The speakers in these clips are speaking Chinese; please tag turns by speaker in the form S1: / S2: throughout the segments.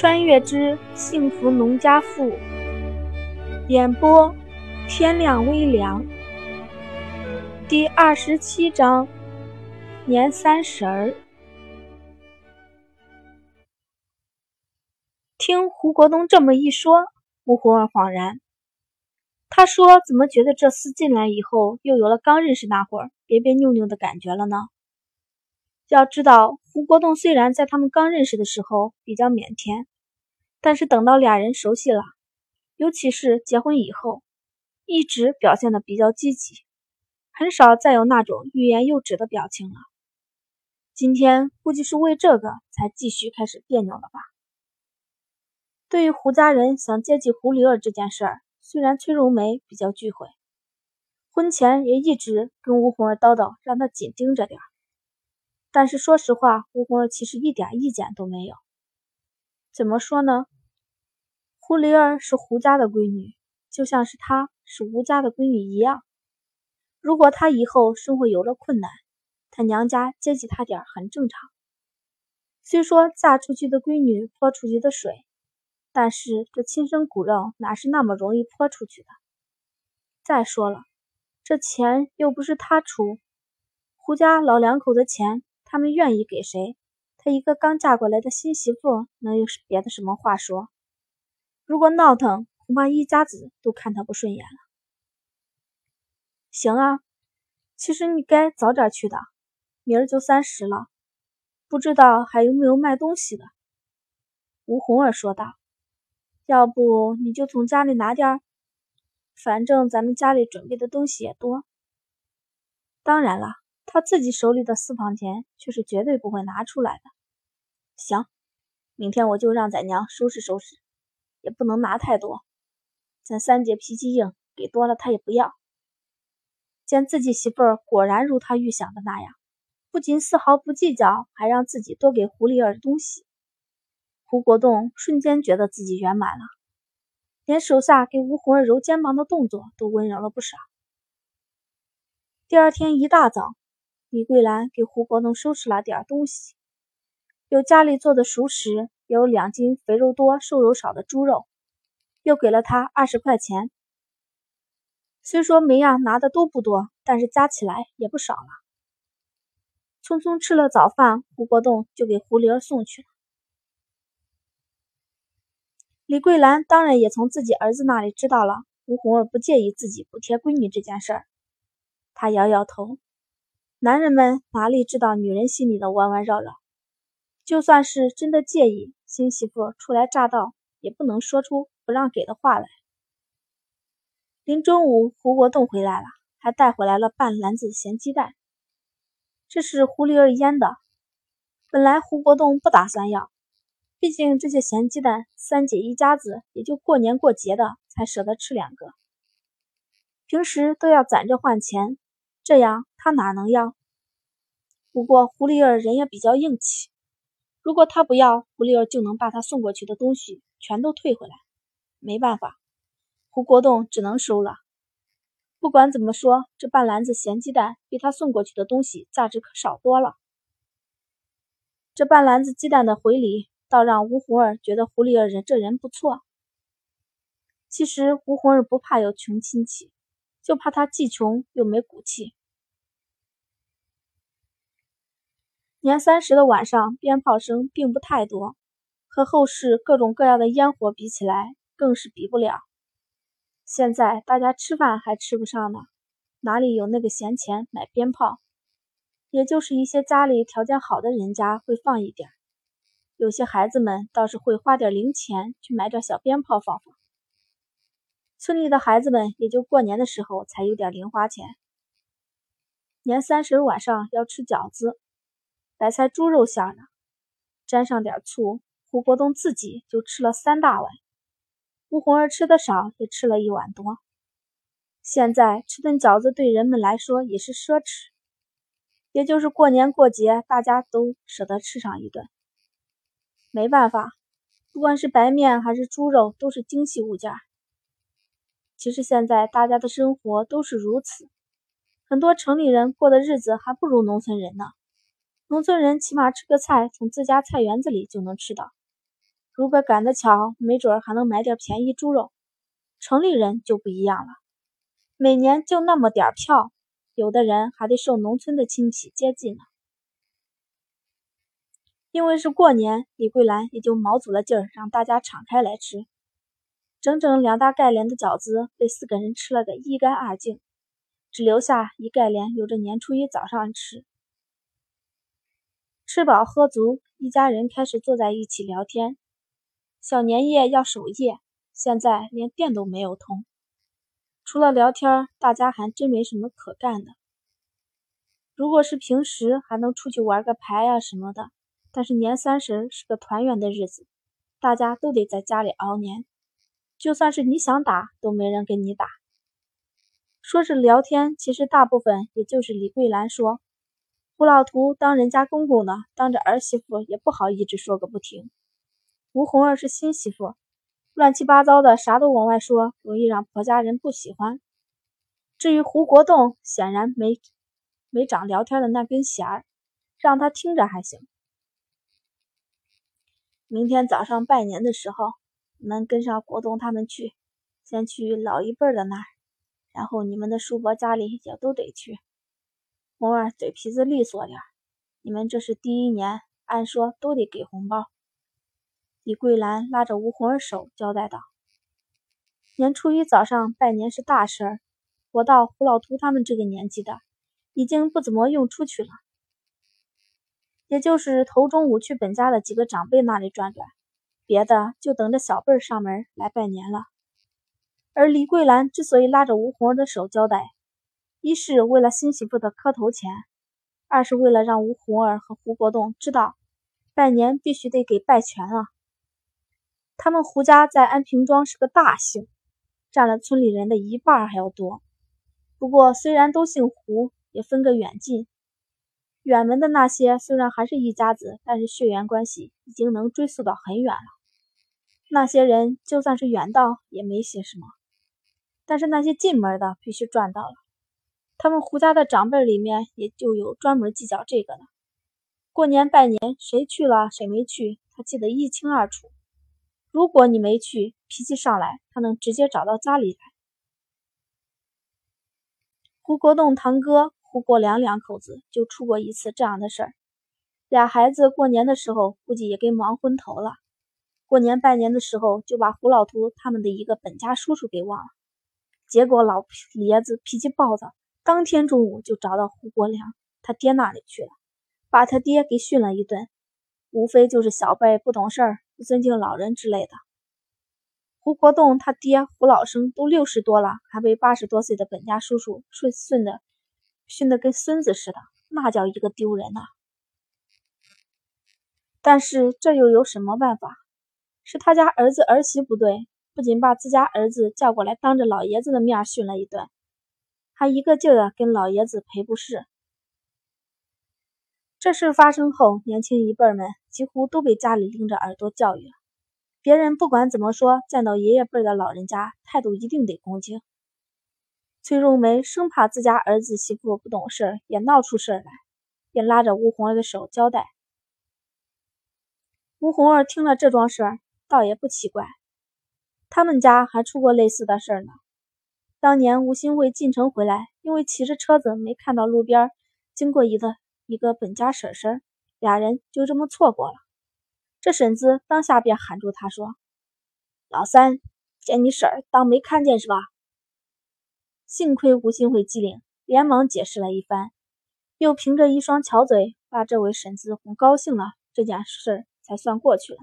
S1: 穿越之幸福农家妇，演播天亮微凉，第二十七章年三十儿。听胡国东这么一说，吴红儿恍然。他说：“怎么觉得这厮进来以后，又有了刚认识那会儿别别扭扭的感觉了呢？”要知道，胡国栋虽然在他们刚认识的时候比较腼腆，但是等到俩人熟悉了，尤其是结婚以后，一直表现的比较积极，很少再有那种欲言又止的表情了。今天估计是为这个才继续开始别扭了吧？对于胡家人想接济胡灵儿这件事儿，虽然崔荣梅比较拒讳，婚前也一直跟吴红儿叨叨，让她紧盯着点儿。但是说实话，吴红儿其实一点意见都没有。怎么说呢？胡灵儿是胡家的闺女，就像是她是吴家的闺女一样。如果她以后生活有了困难，她娘家接济她点很正常。虽说嫁出去的闺女泼出去的水，但是这亲生骨肉哪是那么容易泼出去的？再说了，这钱又不是她出，胡家老两口的钱。他们愿意给谁？一个刚嫁过来的新媳妇，能有别的什么话说？如果闹腾，恐怕一家子都看她不顺眼了。行啊，其实你该早点去的，明儿就三十了，不知道还有没有卖东西的。吴红儿说道：“要不你就从家里拿点，反正咱们家里准备的东西也多。当然了。”他自己手里的私房钱却是绝对不会拿出来的。行，明天我就让咱娘收拾收拾，也不能拿太多。咱三姐脾气硬，给多了她也不要。见自己媳妇儿果然如他预想的那样，不仅丝毫不计较，还让自己多给胡丽儿东西，胡国栋瞬间觉得自己圆满了，连手下给吴红儿揉肩膀的动作都温柔了不少。第二天一大早。李桂兰给胡国栋收拾了点东西，有家里做的熟食，有两斤肥肉多、瘦肉少的猪肉，又给了他二十块钱。虽说每样拿的都不多，但是加起来也不少了。匆匆吃了早饭，胡国栋就给胡玲送去了。李桂兰当然也从自己儿子那里知道了吴红儿不介意自己补贴闺女这件事儿，她摇摇头。男人们哪里知道女人心里的弯弯绕绕？就算是真的介意，新媳妇初来乍到，也不能说出不让给的话来。临中午，胡国栋回来了，还带回来了半篮子咸鸡蛋，这是胡丽儿腌的。本来胡国栋不打算要，毕竟这些咸鸡蛋，三姐一家子也就过年过节的才舍得吃两个，平时都要攒着换钱。这样他哪能要？不过胡丽儿人也比较硬气，如果他不要，胡丽儿就能把他送过去的东西全都退回来。没办法，胡国栋只能收了。不管怎么说，这半篮子咸鸡蛋比他送过去的东西价值可少多了。这半篮子鸡蛋的回礼，倒让吴红儿觉得胡丽儿人这人不错。其实吴红儿不怕有穷亲戚，就怕他既穷又没骨气。年三十的晚上，鞭炮声并不太多，和后世各种各样的烟火比起来，更是比不了。现在大家吃饭还吃不上呢，哪里有那个闲钱买鞭炮？也就是一些家里条件好的人家会放一点，有些孩子们倒是会花点零钱去买点小鞭炮放放。村里的孩子们也就过年的时候才有点零花钱。年三十晚上要吃饺子。白菜猪肉馅的，沾上点醋，胡国栋自己就吃了三大碗。吴红儿吃的少，也吃了一碗多。现在吃顿饺子对人们来说也是奢侈，也就是过年过节大家都舍得吃上一顿。没办法，不管是白面还是猪肉，都是精细物件。其实现在大家的生活都是如此，很多城里人过的日子还不如农村人呢。农村人起码吃个菜，从自家菜园子里就能吃到。如果赶得巧，没准还能买点便宜猪肉。城里人就不一样了，每年就那么点票，有的人还得受农村的亲戚接济呢。因为是过年，李桂兰也就卯足了劲儿让大家敞开来吃。整整两大盖帘的饺子被四个人吃了个一干二净，只留下一盖帘留着年初一早上吃。吃饱喝足，一家人开始坐在一起聊天。小年夜要守夜，现在连电都没有通，除了聊天，大家还真没什么可干的。如果是平时，还能出去玩个牌啊什么的。但是年三十是个团圆的日子，大家都得在家里熬年，就算是你想打，都没人跟你打。说是聊天，其实大部分也就是李桂兰说：“胡老图当人家公公呢，当着儿媳妇也不好一直说个不停。吴红儿是新媳妇，乱七八糟的啥都往外说，容易让婆家人不喜欢。至于胡国栋，显然没没长聊天的那根弦儿，让他听着还行。”明天早上拜年的时候，你们跟上国栋他们去，先去老一辈的那儿，然后你们的叔伯家里也都得去。红儿嘴皮子利索点你们这是第一年，按说都得给红包。李桂兰拉着吴红儿手交代道：“年初一早上拜年是大事儿，我到胡老图他们这个年纪的，已经不怎么用出去了。”也就是头中午去本家的几个长辈那里转转，别的就等着小辈儿上门来拜年了。而李桂兰之所以拉着吴红儿的手交代，一是为了新媳妇的磕头钱，二是为了让吴红儿和胡国栋知道，拜年必须得给拜全了。他们胡家在安平庄是个大姓，占了村里人的一半还要多。不过虽然都姓胡，也分个远近。远门的那些虽然还是一家子，但是血缘关系已经能追溯到很远了。那些人就算是远道也没些什么，但是那些进门的必须赚到了。他们胡家的长辈里面也就有专门计较这个的。过年拜年，谁去了谁没去，他记得一清二楚。如果你没去，脾气上来，他能直接找到家里来。胡国栋堂哥。胡国良两口子就出过一次这样的事儿，俩孩子过年的时候估计也给忙昏头了。过年拜年的时候就把胡老图他们的一个本家叔叔给忘了，结果老爷子脾气暴躁，当天中午就找到胡国良他爹那里去了，把他爹给训了一顿，无非就是小辈不懂事儿、不尊敬老人之类的。胡国栋他爹胡老生都六十多了，还被八十多岁的本家叔叔顺顺的。训得跟孙子似的，那叫一个丢人呐！但是这又有什么办法？是他家儿子儿媳不对，不仅把自家儿子叫过来，当着老爷子的面训了一顿，还一个劲儿的跟老爷子赔不是。这事发生后，年轻一辈们几乎都被家里拎着耳朵教育了。别人不管怎么说，见到爷爷辈的老人家，态度一定得恭敬。崔荣梅生怕自家儿子媳妇不懂事也闹出事来，便拉着吴红儿的手交代。吴红儿听了这桩事儿，倒也不奇怪，他们家还出过类似的事儿呢。当年吴新惠进城回来，因为骑着车子没看到路边经过一个一个本家婶婶，俩人就这么错过了。这婶子当下便喊住他说：“老三，见你婶儿当没看见是吧？”幸亏吴新惠机灵，连忙解释了一番，又凭着一双巧嘴把这位婶子哄高兴了，这件事才算过去了。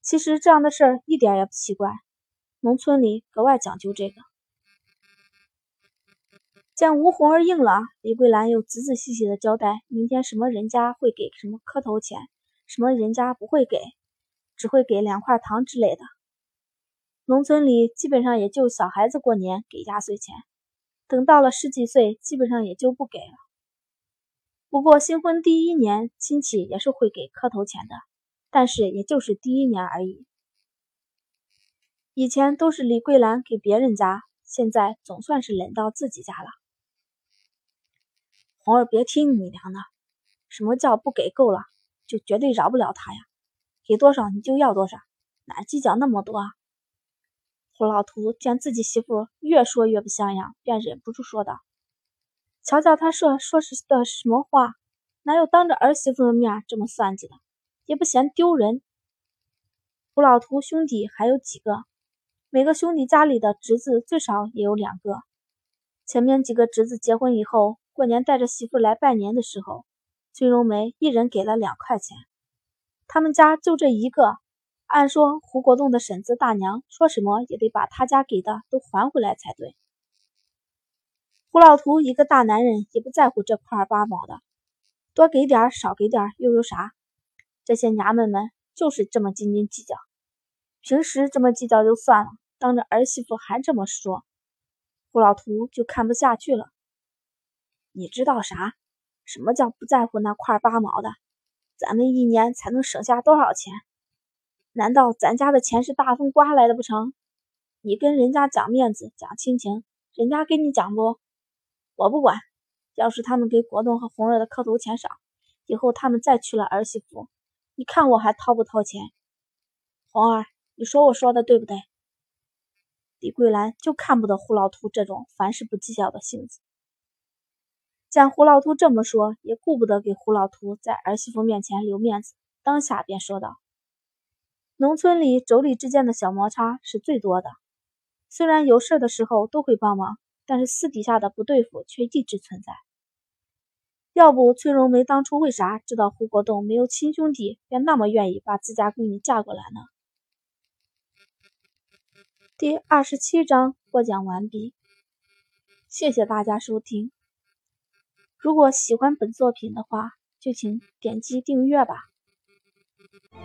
S1: 其实这样的事儿一点也不奇怪，农村里格外讲究这个。见吴红儿应了，李桂兰又仔仔细细的交代：明天什么人家会给什么磕头钱，什么人家不会给，只会给两块糖之类的。农村里基本上也就小孩子过年给压岁钱，等到了十几岁，基本上也就不给了。不过新婚第一年，亲戚也是会给磕头钱的，但是也就是第一年而已。以前都是李桂兰给别人家，现在总算是轮到自己家了。红儿，别听你娘的，什么叫不给够了，就绝对饶不了他呀？给多少你就要多少，哪计较那么多啊？胡老图见自己媳妇越说越不像样，便忍不住说道：“瞧瞧他说说是的什么话，哪有当着儿媳妇的面这么算计的？也不嫌丢人。”胡老图兄弟还有几个，每个兄弟家里的侄子最少也有两个。前面几个侄子结婚以后，过年带着媳妇来拜年的时候，崔荣梅一人给了两块钱。他们家就这一个，按说胡国栋的婶子大娘说什么也得把他家给的都还回来才对。胡老图一个大男人也不在乎这块八毛的，多给点少给点又有啥？这些娘们们就是这么斤斤计较，平时这么计较就算了，当着儿媳妇还这么说，胡老图就看不下去了。你知道啥？什么叫不在乎那块八毛的？咱们一年才能省下多少钱？难道咱家的钱是大风刮来的不成？你跟人家讲面子、讲亲情，人家跟你讲不？我不管。要是他们给国栋和红儿的磕头钱少，以后他们再娶了儿媳妇，你看我还掏不掏钱？红儿，你说我说的对不对？李桂兰就看不得胡老图这种凡事不计较的性子。见胡老图这么说，也顾不得给胡老图在儿媳妇面前留面子，当下便说道：“农村里妯娌之间的小摩擦是最多的，虽然有事的时候都会帮忙，但是私底下的不对付却一直存在。要不崔荣梅当初为啥知道胡国栋没有亲兄弟，便那么愿意把自家闺女嫁过来呢？”第二十七章播讲完毕，谢谢大家收听。如果喜欢本作品的话，就请点击订阅吧。